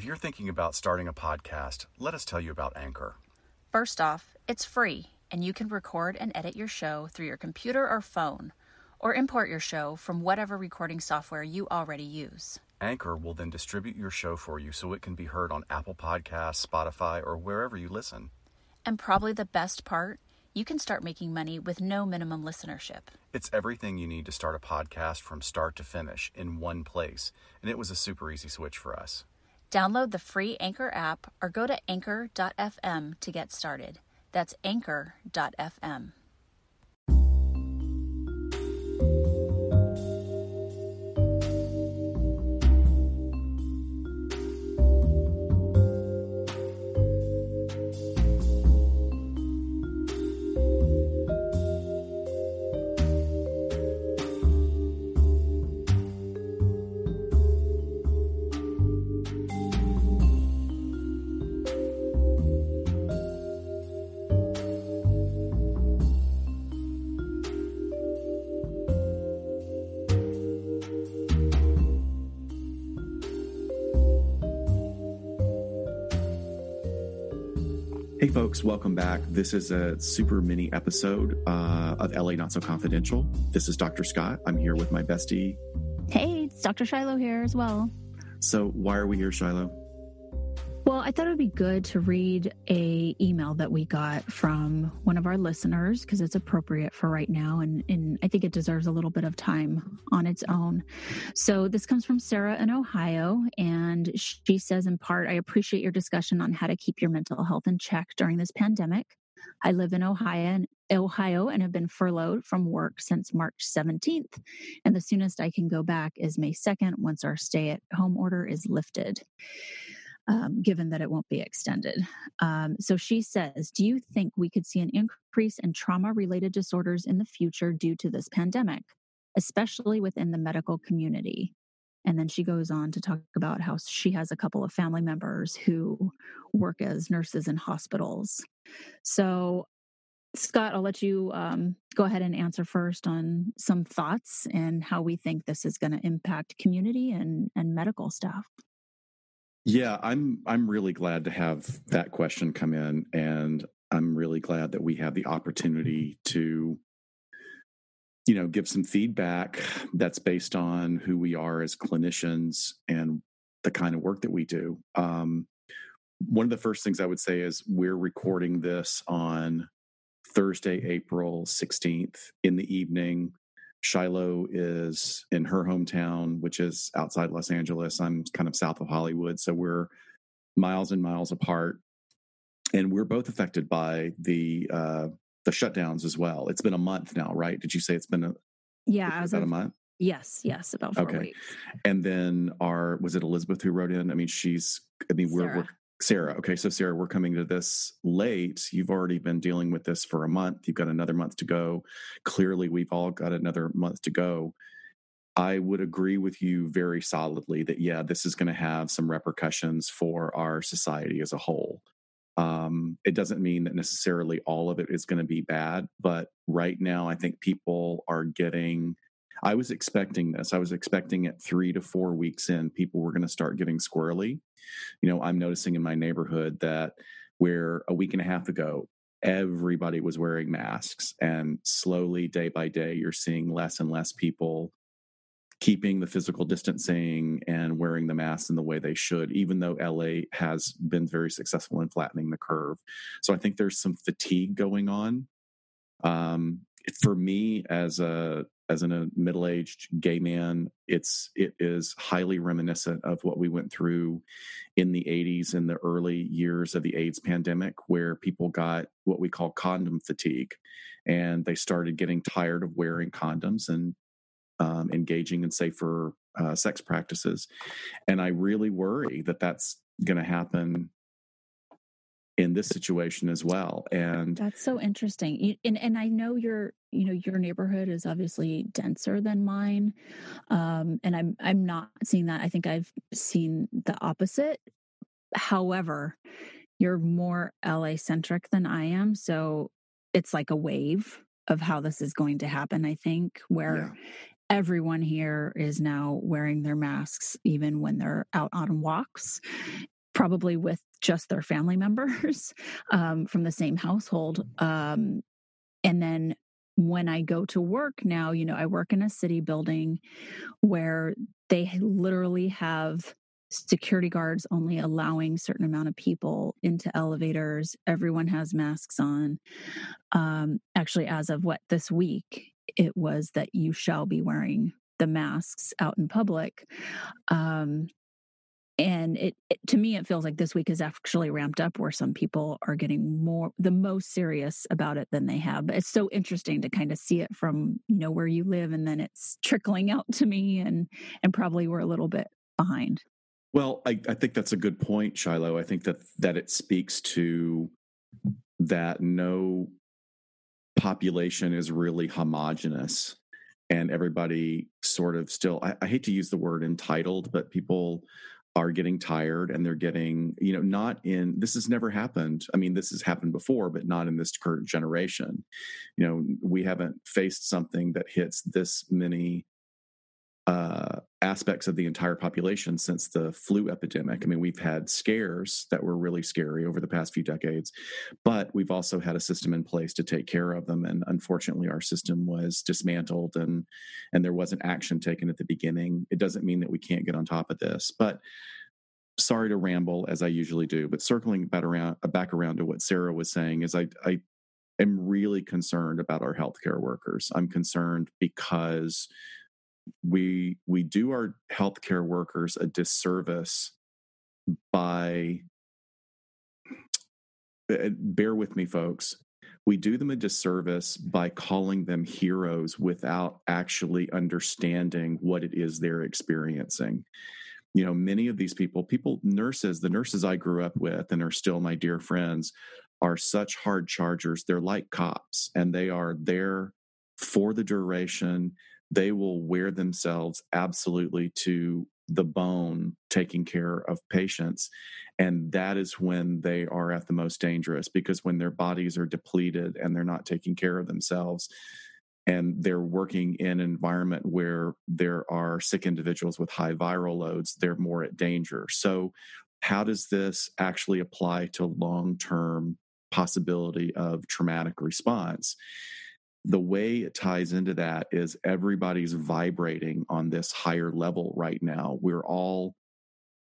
If you're thinking about starting a podcast, let us tell you about Anchor. First off, it's free, and you can record and edit your show through your computer or phone, or import your show from whatever recording software you already use. Anchor will then distribute your show for you so it can be heard on Apple Podcasts, Spotify, or wherever you listen. And probably the best part, you can start making money with no minimum listenership. It's everything you need to start a podcast from start to finish in one place, and it was a super easy switch for us. Download the free Anchor app or go to anchor.fm to get started. That's anchor.fm. folks, welcome back. This is a super mini episode uh, of LA Not So Confidential. This is Dr. Scott. I'm here with my bestie. Hey, it's Dr. Shiloh here as well. So, why are we here, Shiloh? I thought it would be good to read a email that we got from one of our listeners because it's appropriate for right now and, and I think it deserves a little bit of time on its own. So this comes from Sarah in Ohio and she says in part, I appreciate your discussion on how to keep your mental health in check during this pandemic. I live in Ohio and Ohio and have been furloughed from work since March 17th. And the soonest I can go back is May 2nd once our stay at home order is lifted um, given that it won't be extended. Um, so she says, Do you think we could see an increase in trauma related disorders in the future due to this pandemic, especially within the medical community? And then she goes on to talk about how she has a couple of family members who work as nurses in hospitals. So, Scott, I'll let you um, go ahead and answer first on some thoughts and how we think this is going to impact community and, and medical staff. Yeah, I'm I'm really glad to have that question come in and I'm really glad that we have the opportunity to you know give some feedback that's based on who we are as clinicians and the kind of work that we do. Um, one of the first things I would say is we're recording this on Thursday, April 16th in the evening. Shiloh is in her hometown, which is outside Los Angeles. I'm kind of south of Hollywood. So we're miles and miles apart. And we're both affected by the uh, the shutdowns as well. It's been a month now, right? Did you say it's been a yeah, I was about a month? Yes, yes, about four okay. weeks. And then our was it Elizabeth who wrote in? I mean, she's I mean, we're, we're Sarah. Okay, so Sarah, we're coming to this late. You've already been dealing with this for a month. You've got another month to go. Clearly, we've all got another month to go. I would agree with you very solidly that, yeah, this is going to have some repercussions for our society as a whole. Um, it doesn't mean that necessarily all of it is going to be bad, but right now, I think people are getting I was expecting this. I was expecting it three to four weeks in, people were going to start getting squirrely. You know, I'm noticing in my neighborhood that where a week and a half ago, everybody was wearing masks, and slowly, day by day, you're seeing less and less people keeping the physical distancing and wearing the masks in the way they should, even though LA has been very successful in flattening the curve. So I think there's some fatigue going on. Um, for me, as a as a middle-aged gay man it's it is highly reminiscent of what we went through in the 80s in the early years of the AIDS pandemic where people got what we call condom fatigue and they started getting tired of wearing condoms and um, engaging in safer uh, sex practices. And i really worry that that's going to happen in this situation as well and that's so interesting and and i know your you know your neighborhood is obviously denser than mine um and i'm i'm not seeing that i think i've seen the opposite. However you're more la centric than i am so it's like a wave of how this is going to happen i think where yeah. everyone here is now wearing their masks even when they're out on walks probably with just their family members um, from the same household. Um, and then when I go to work now, you know, I work in a city building where they literally have security guards only allowing certain amount of people into elevators. Everyone has masks on. Um, actually as of what this week it was that you shall be wearing the masks out in public. Um, and it, it, to me it feels like this week is actually ramped up where some people are getting more the most serious about it than they have but it's so interesting to kind of see it from you know where you live and then it's trickling out to me and and probably we're a little bit behind. Well i, I think that's a good point shiloh. I think that that it speaks to that no population is really homogenous and everybody sort of still I, I, hate to use the word entitled but people are getting tired and they're getting you know not in this has never happened. I mean this has happened before but not in this current generation. You know we haven't faced something that hits this many uh, aspects of the entire population since the flu epidemic. I mean, we've had scares that were really scary over the past few decades, but we've also had a system in place to take care of them. And unfortunately, our system was dismantled and and there wasn't action taken at the beginning. It doesn't mean that we can't get on top of this, but sorry to ramble as I usually do, but circling back around back around to what Sarah was saying is I I am really concerned about our healthcare workers. I'm concerned because we we do our healthcare workers a disservice by eh, bear with me folks. We do them a disservice by calling them heroes without actually understanding what it is they're experiencing. You know many of these people people nurses the nurses i grew up with and are still my dear friends are such hard chargers. They're like cops and they are there for the duration they will wear themselves absolutely to the bone taking care of patients. And that is when they are at the most dangerous because when their bodies are depleted and they're not taking care of themselves, and they're working in an environment where there are sick individuals with high viral loads, they're more at danger. So, how does this actually apply to long term possibility of traumatic response? The way it ties into that is everybody's vibrating on this higher level right now. We're all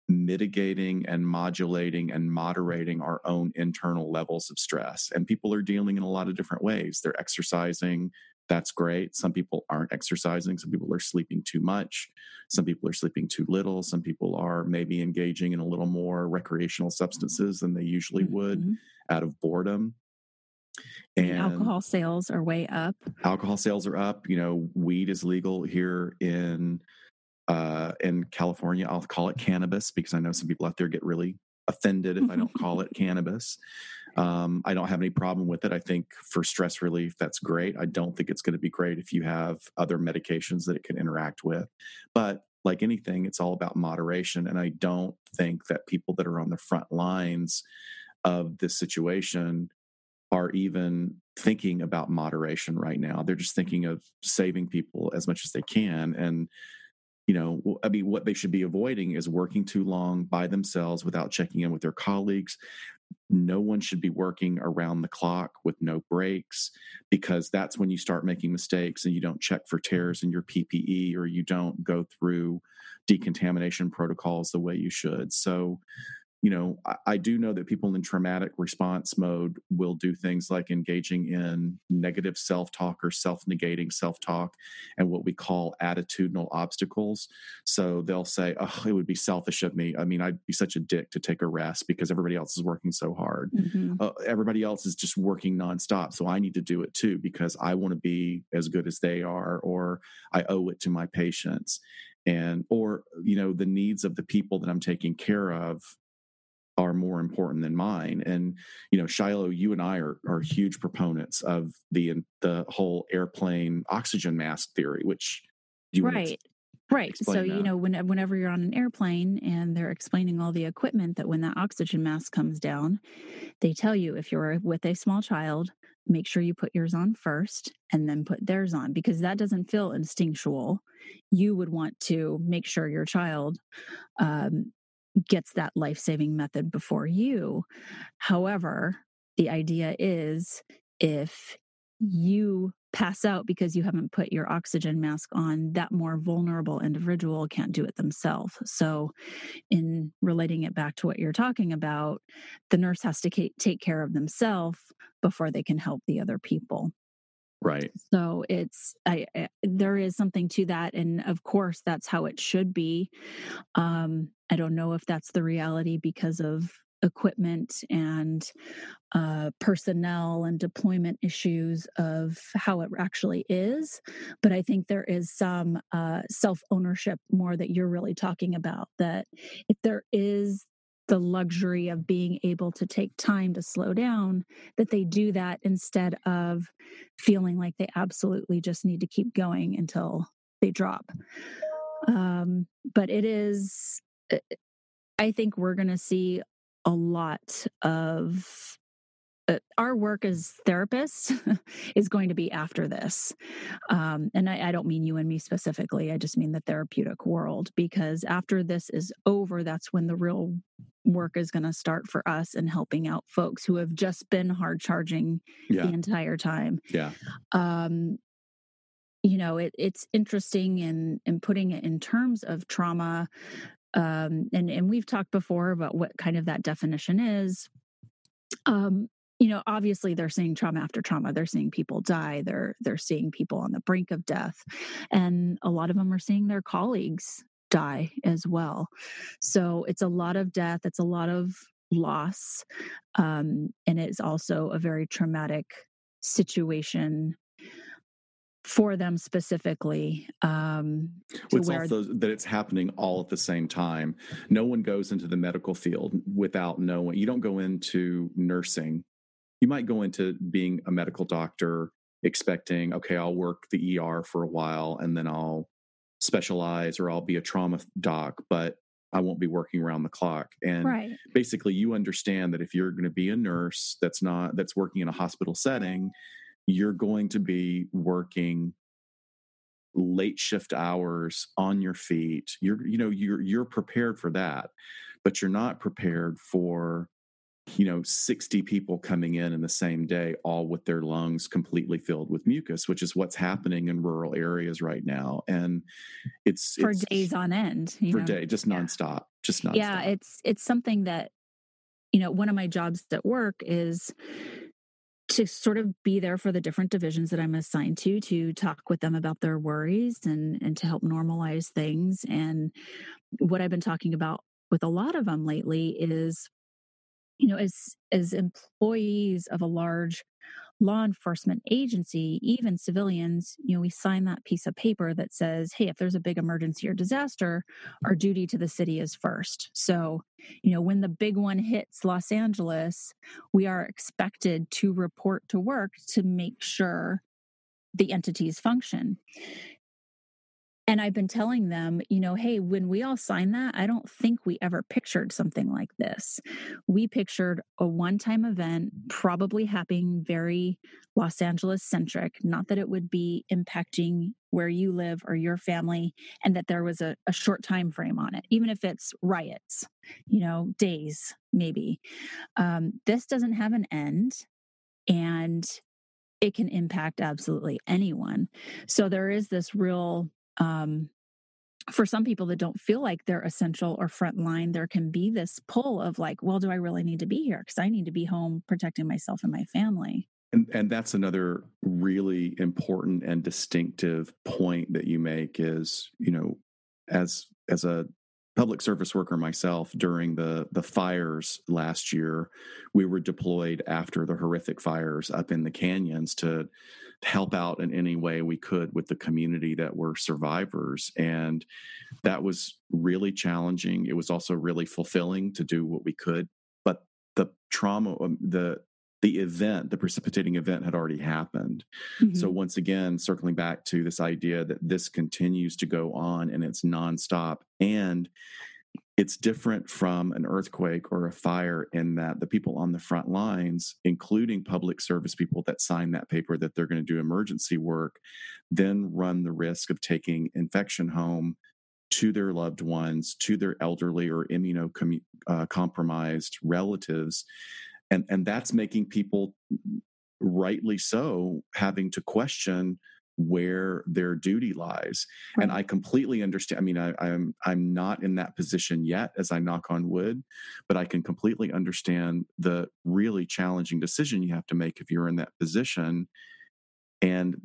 mitigating and modulating and moderating our own internal levels of stress. And people are dealing in a lot of different ways. They're exercising. That's great. Some people aren't exercising. Some people are sleeping too much. Some people are sleeping too little. Some people are maybe engaging in a little more recreational substances than they usually would mm-hmm. out of boredom. And alcohol sales are way up. Alcohol sales are up. You know, weed is legal here in uh, in California. I'll call it cannabis because I know some people out there get really offended if I don't call it cannabis. Um, I don't have any problem with it. I think for stress relief, that's great. I don't think it's going to be great if you have other medications that it can interact with. But like anything, it's all about moderation. And I don't think that people that are on the front lines of this situation are even thinking about moderation right now. They're just thinking of saving people as much as they can. And, you know, I mean, what they should be avoiding is working too long by themselves without checking in with their colleagues. No one should be working around the clock with no breaks because that's when you start making mistakes and you don't check for tears in your PPE or you don't go through decontamination protocols the way you should. So, you know, I, I, do know that people in traumatic response mode will do things like engaging in negative self talk or self negating self talk and what we call attitudinal obstacles. So they'll say, Oh, it would be selfish of me. I mean, I'd be such a dick to take a rest because everybody else is working so hard. Mm-hmm. Uh, everybody else is just working nonstop. So I need to do it too because I want to be as good as they are, or I owe it to my patients and or you know the needs of the people that i'm taking care of are more important than mine. And you know, Shiloh, you and I are are huge proponents of the the whole airplane oxygen mask theory, which you right. Right. So, that? you know, when, whenever you're on an airplane and they're explaining all the equipment that when that oxygen mask comes down, they tell you if you're with a small child, make sure you put yours on first and then put theirs on because that doesn't feel instinctual. You would want to make sure your child um, gets that life saving method before you. However, the idea is if you pass out because you haven't put your oxygen mask on, that more vulnerable individual can't do it themselves. So, in relating it back to what you're talking about, the nurse has to take care of themselves before they can help the other people. Right. So it's I, I, there is something to that, and of course that's how it should be. Um, I don't know if that's the reality because of equipment and uh, personnel and deployment issues of how it actually is. But I think there is some uh, self ownership more that you're really talking about. That if there is the luxury of being able to take time to slow down, that they do that instead of feeling like they absolutely just need to keep going until they drop. Um, but it is, eh, I think we're going to see a lot of uh, our work as therapists is going to be after this. Um, and I, I, don't mean you and me specifically, I just mean the therapeutic world, because after this is over, that's when the real work is going to start for us and helping out folks who have just been hard charging yeah. the entire time. Yeah. Um, you know, it, it's interesting in, in putting it in terms of trauma um, and and we've talked before about what kind of that definition is. Um, you know, obviously they're seeing trauma after trauma. They're seeing people die. They're they're seeing people on the brink of death, and a lot of them are seeing their colleagues die as well. So it's a lot of death. It's a lot of loss, um, and it's also a very traumatic situation for them specifically. Um, it's also that it's happening all at the same time. No one goes into the medical field without knowing. You don't go into nursing. You might go into being a medical doctor expecting, okay, I'll work the ER for a while and then I'll specialize or I'll be a trauma doc, but I won't be working around the clock. And right. basically, you understand that if you're going to be a nurse that's not that's working in a hospital setting, you're going to be working late shift hours on your feet you're you know you're you're prepared for that but you're not prepared for you know 60 people coming in in the same day all with their lungs completely filled with mucus which is what's happening in rural areas right now and it's for it's, days on end for know? day just nonstop yeah. just nonstop yeah it's it's something that you know one of my jobs at work is to sort of be there for the different divisions that I'm assigned to to talk with them about their worries and and to help normalize things and what I've been talking about with a lot of them lately is you know as as employees of a large law enforcement agency, even civilians, you know, we sign that piece of paper that says, hey, if there's a big emergency or disaster, our duty to the city is first. So, you know, when the big one hits Los Angeles, we are expected to report to work to make sure the entities function. And I've been telling them, you know, hey, when we all signed that, I don't think we ever pictured something like this. We pictured a one time event, probably happening very Los Angeles centric, not that it would be impacting where you live or your family, and that there was a, a short time frame on it, even if it's riots, you know, days maybe. Um, this doesn't have an end. And it can impact absolutely anyone. So there is this real um, for some people that don't feel like they're essential or frontline, there can be this pull of like, well, do I really need to be here? Because I need to be home protecting myself and my family. And, and that's another really important and distinctive point that you make is, you know, as as a public service worker myself during the the fires last year we were deployed after the horrific fires up in the canyons to help out in any way we could with the community that were survivors and that was really challenging it was also really fulfilling to do what we could but the trauma um, the the event the precipitating event had already happened mm-hmm. so once again circling back to this idea that this continues to go on and it's nonstop and it's different from an earthquake or a fire in that the people on the front lines, including public service people that sign that paper that they're going to do emergency work, then run the risk of taking infection home to their loved ones, to their elderly or immunocompromised uh, relatives, and and that's making people rightly so having to question where their duty lies right. and i completely understand i mean I, i'm i'm not in that position yet as i knock on wood but i can completely understand the really challenging decision you have to make if you're in that position and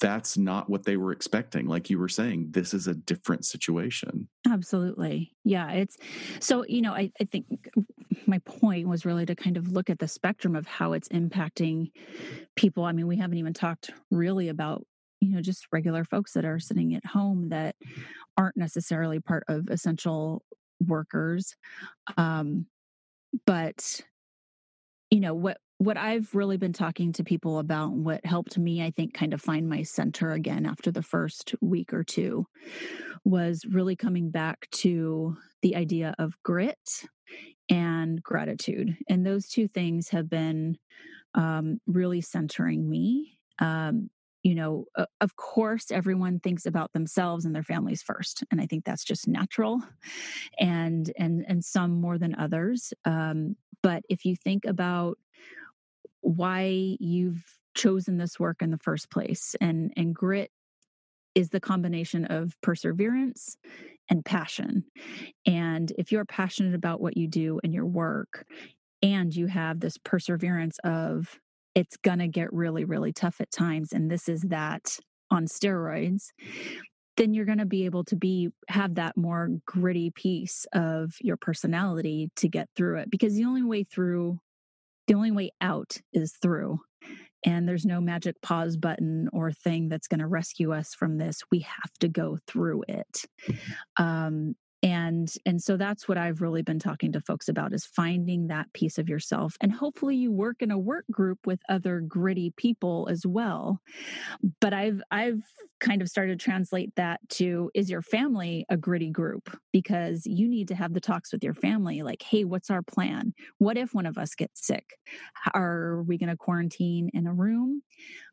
that's not what they were expecting like you were saying this is a different situation absolutely yeah it's so you know I, I think my point was really to kind of look at the spectrum of how it's impacting people i mean we haven't even talked really about you know just regular folks that are sitting at home that aren't necessarily part of essential workers um but you know what what I've really been talking to people about, what helped me, I think, kind of find my center again after the first week or two, was really coming back to the idea of grit and gratitude. And those two things have been um, really centering me. Um, you know, of course, everyone thinks about themselves and their families first, and I think that's just natural, and and and some more than others. Um, but if you think about why you've chosen this work in the first place. And, and grit is the combination of perseverance and passion. And if you're passionate about what you do and your work, and you have this perseverance of it's going to get really, really tough at times, and this is that on steroids, then you're going to be able to be have that more gritty piece of your personality to get through it because the only way through the only way out is through. And there's no magic pause button or thing that's going to rescue us from this. We have to go through it. Um, and and so that's what i've really been talking to folks about is finding that piece of yourself. And hopefully you work in a work group with other gritty people as well. But i've i've kind of started to translate that to is your family a gritty group because you need to have the talks with your family like hey what's our plan what if one of us gets sick are we going to quarantine in a room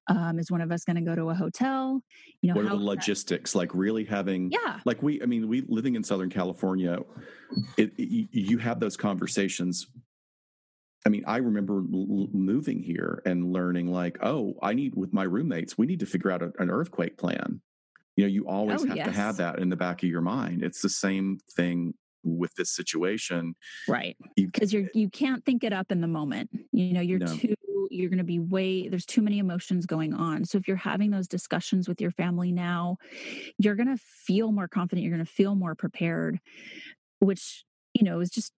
um, is one of us going to go to a hotel? You know, what are the logistics? That... Like really having, yeah, like we, I mean, we living in Southern California, it, it, you have those conversations. I mean, I remember l- moving here and learning like, oh, I need with my roommates, we need to figure out a, an earthquake plan. You know, you always oh, have yes. to have that in the back of your mind. It's the same thing with this situation right because you, you're you can't think it up in the moment you know you're no. too you're going to be way there's too many emotions going on so if you're having those discussions with your family now you're going to feel more confident you're going to feel more prepared which you know is just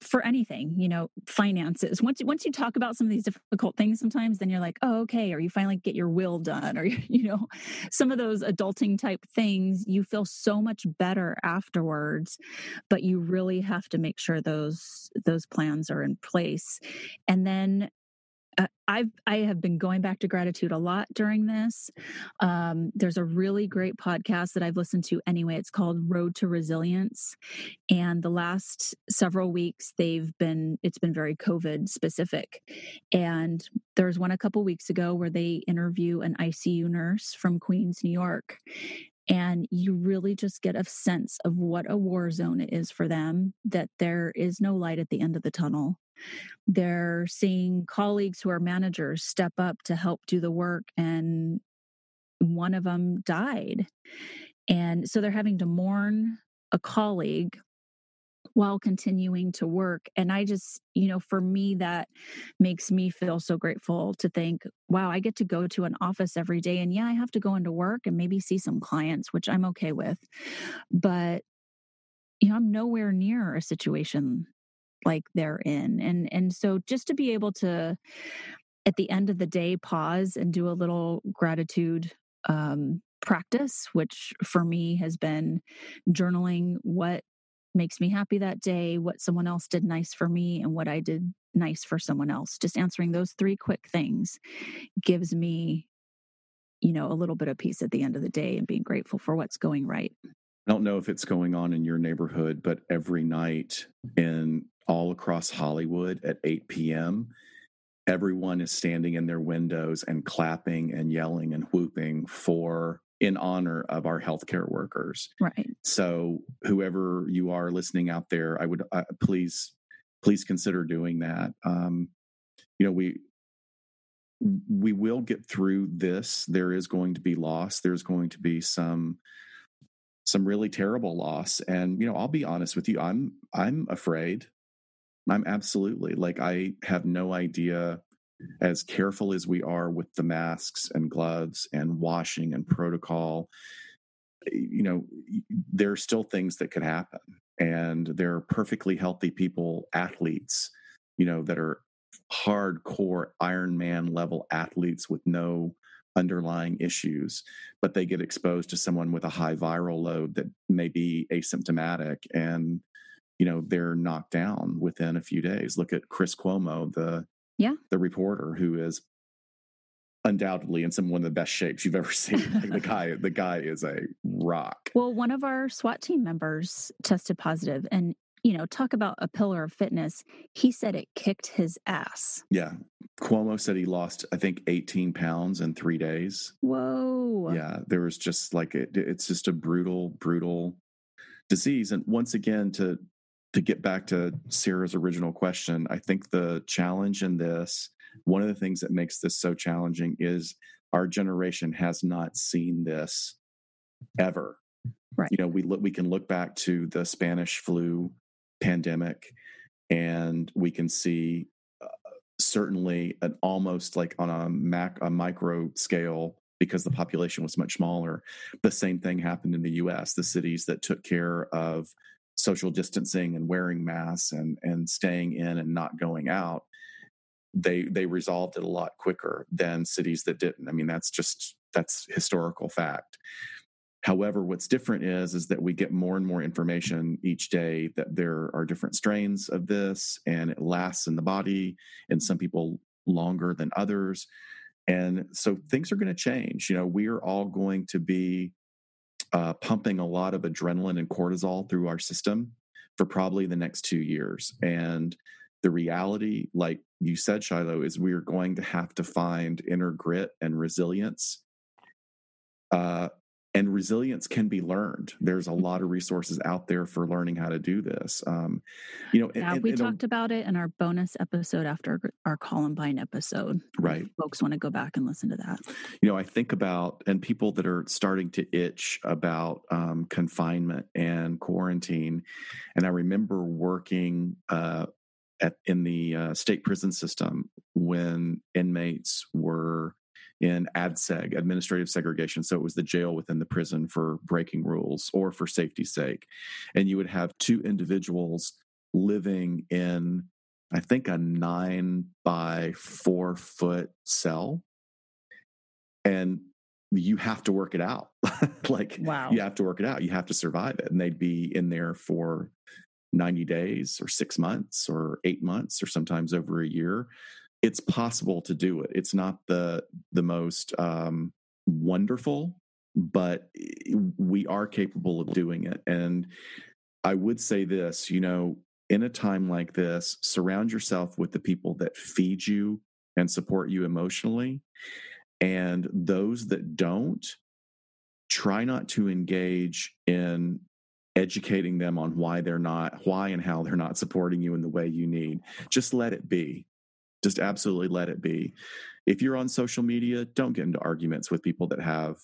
for anything you know finances. Once once you talk about some of these difficult things sometimes then you're like oh okay or you finally get your will done or you know some of those adulting type things you feel so much better afterwards but you really have to make sure those those plans are in place. And then I've I have been going back to gratitude a lot during this. Um, there's a really great podcast that I've listened to anyway. It's called Road to Resilience, and the last several weeks they've been it's been very COVID specific. And there's one a couple weeks ago where they interview an ICU nurse from Queens, New York, and you really just get a sense of what a war zone is for them that there is no light at the end of the tunnel they're seeing colleagues who are managers step up to help do the work, and one of them died. And so they're having to mourn a colleague while continuing to work. And I just, you know, for me, that makes me feel so grateful to think, wow, I get to go to an office every day. And yeah, I have to go into work and maybe see some clients, which I'm okay with. But, you know, I'm nowhere near a situation like they're in and and so just to be able to at the end of the day pause and do a little gratitude um, practice which for me has been journaling what makes me happy that day what someone else did nice for me and what i did nice for someone else. Just answering those three quick things gives me you know a little bit of peace at the end of the day and being grateful for what's going right. I don't know if it's going on in your neighborhood, but every night in all across Hollywood at 8 p.m. Everyone is standing in their windows and clapping and yelling and whooping for in honor of our healthcare workers. Right. So whoever you are listening out there, I would uh, please please consider doing that. Um, you know, we we will get through this. There is going to be loss. There's going to be some some really terrible loss. And you know, I'll be honest with you. I'm I'm afraid. I'm absolutely like I have no idea as careful as we are with the masks and gloves and washing and protocol eh, you know there are still things that could happen and there are perfectly healthy people athletes you know that are hardcore ironman level athletes with no underlying issues but they get exposed to someone with a high viral load that may be asymptomatic and you know they're knocked down within a few days. Look at chris cuomo the yeah. the reporter who is undoubtedly in some one of the best shapes you've ever seen. Like the guy the guy is a rock. Well one of our swat team members tested positive and you know talk about a pillar of fitness. He said it kicked his ass. Yeah. Cuomo said he lost i think 18 pounds in three days. Whoa. Yeah there was just like it, it's just a brutal brutal disease. And once again to to get back to Sarah's original question, I think the challenge in this, one of the things that makes this so challenging is our generation has not seen this ever. Right. You know, we look we can look back to the Spanish flu pandemic and we can see uh, certainly an almost like on a mac a micro scale because the population was much smaller. The same thing happened in the US. The cities that took care of social distancing and wearing masks and and staying in and not going out they they resolved it a lot quicker than cities that didn't. I mean that's just that's historical fact. However what's different is is that we get more and more information each day that there are different strains of this and it lasts in the body and some people longer than others. And so things are going to change. You know we are all going to be uh, pumping a lot of adrenaline and cortisol through our system for probably the next two years. And the reality, like you said, Shiloh, is we are going to have to find inner grit and resilience uh, and resilience can be learned. There's a lot of resources out there for learning how to do this um, you know yeah and, we and, talked about it in our bonus episode after our columbine episode right. folks want to go back and listen to that. You know i think about and people that are starting to itch about um, confinement and quarantine and i remember working uh, at in the uh, state prison system when inmates were in ADSEG, administrative segregation. So it was the jail within the prison for breaking rules or for safety's sake. And you would have two individuals living in, I think, a nine by four foot cell. And you have to work it out. like, wow. you have to work it out. You have to survive it. And they'd be in there for 90 days or six months or eight months or sometimes over a year it's possible to do it. It's not the the most um, wonderful, but we are capable of doing it. And I would say this, you know, in a time like this, surround yourself with the people that feed you and support you emotionally. And those that don't, try not to engage in educating them on why they're not, why and how they're not supporting you in the way you need. Just let it be just absolutely let it be. If you're on social media, don't get into arguments with people that have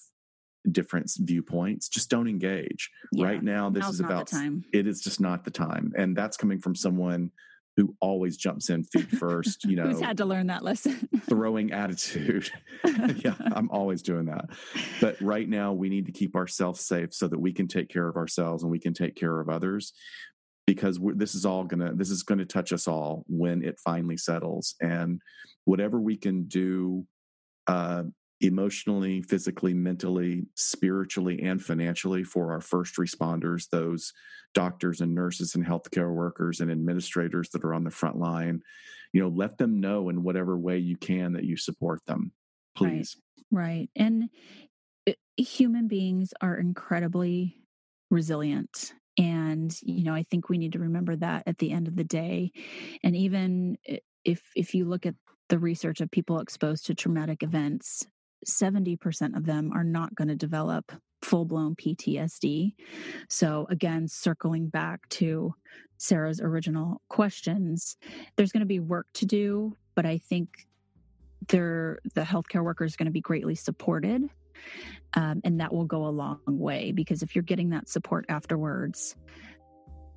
different viewpoints. Just don't engage. Yeah, right now, this is about time. It is just not the time, and that's coming from someone who always jumps in feet first. You know, who's had to learn that lesson. throwing attitude. yeah, I'm always doing that. But right now, we need to keep ourselves safe so that we can take care of ourselves and we can take care of others because this is all gonna this is gonna touch us all when it finally settles and whatever we can do uh, emotionally physically mentally spiritually and financially for our first responders those doctors and nurses and healthcare workers and administrators that are on the front line you know let them know in whatever way you can that you support them please right, right. and uh, human beings are incredibly resilient and you know i think we need to remember that at the end of the day and even if if you look at the research of people exposed to traumatic events 70% of them are not going to develop full blown PTSD. So, again, circling back to Sarah's original questions, there's going to be work to do, but I think the healthcare worker is going to be greatly supported. Um, and that will go a long way because if you're getting that support afterwards,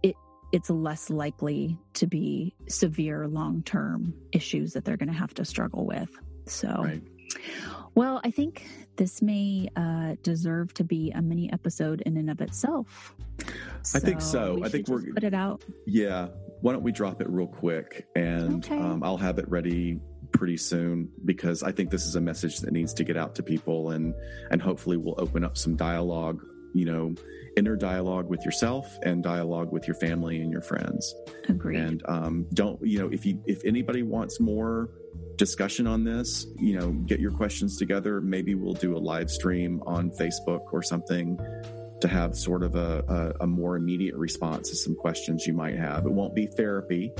it it's less likely to be severe long term issues that they're going to have to struggle with. So, right. well, I think this may uh, deserve to be a mini episode in and of itself. So I think so. I think we're put it out. Yeah. Why don't we drop it real quick and okay. um, I'll have it ready pretty soon because I think this is a message that needs to get out to people and and hopefully will open up some dialogue, you know, inner dialogue with yourself and dialogue with your family and your friends. Agreed. And um, don't you know if you if anybody wants more discussion on this, you know, get your questions together. Maybe we'll do a live stream on Facebook or something to have sort of a, a, a more immediate response to some questions you might have. It won't be therapy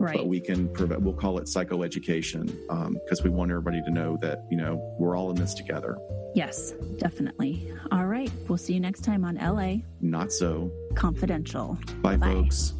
Right. But we can prevent, we'll call it psychoeducation because um, we want everybody to know that, you know, we're all in this together. Yes, definitely. All right. We'll see you next time on LA. Not so. Confidential. Bye, Bye-bye. folks.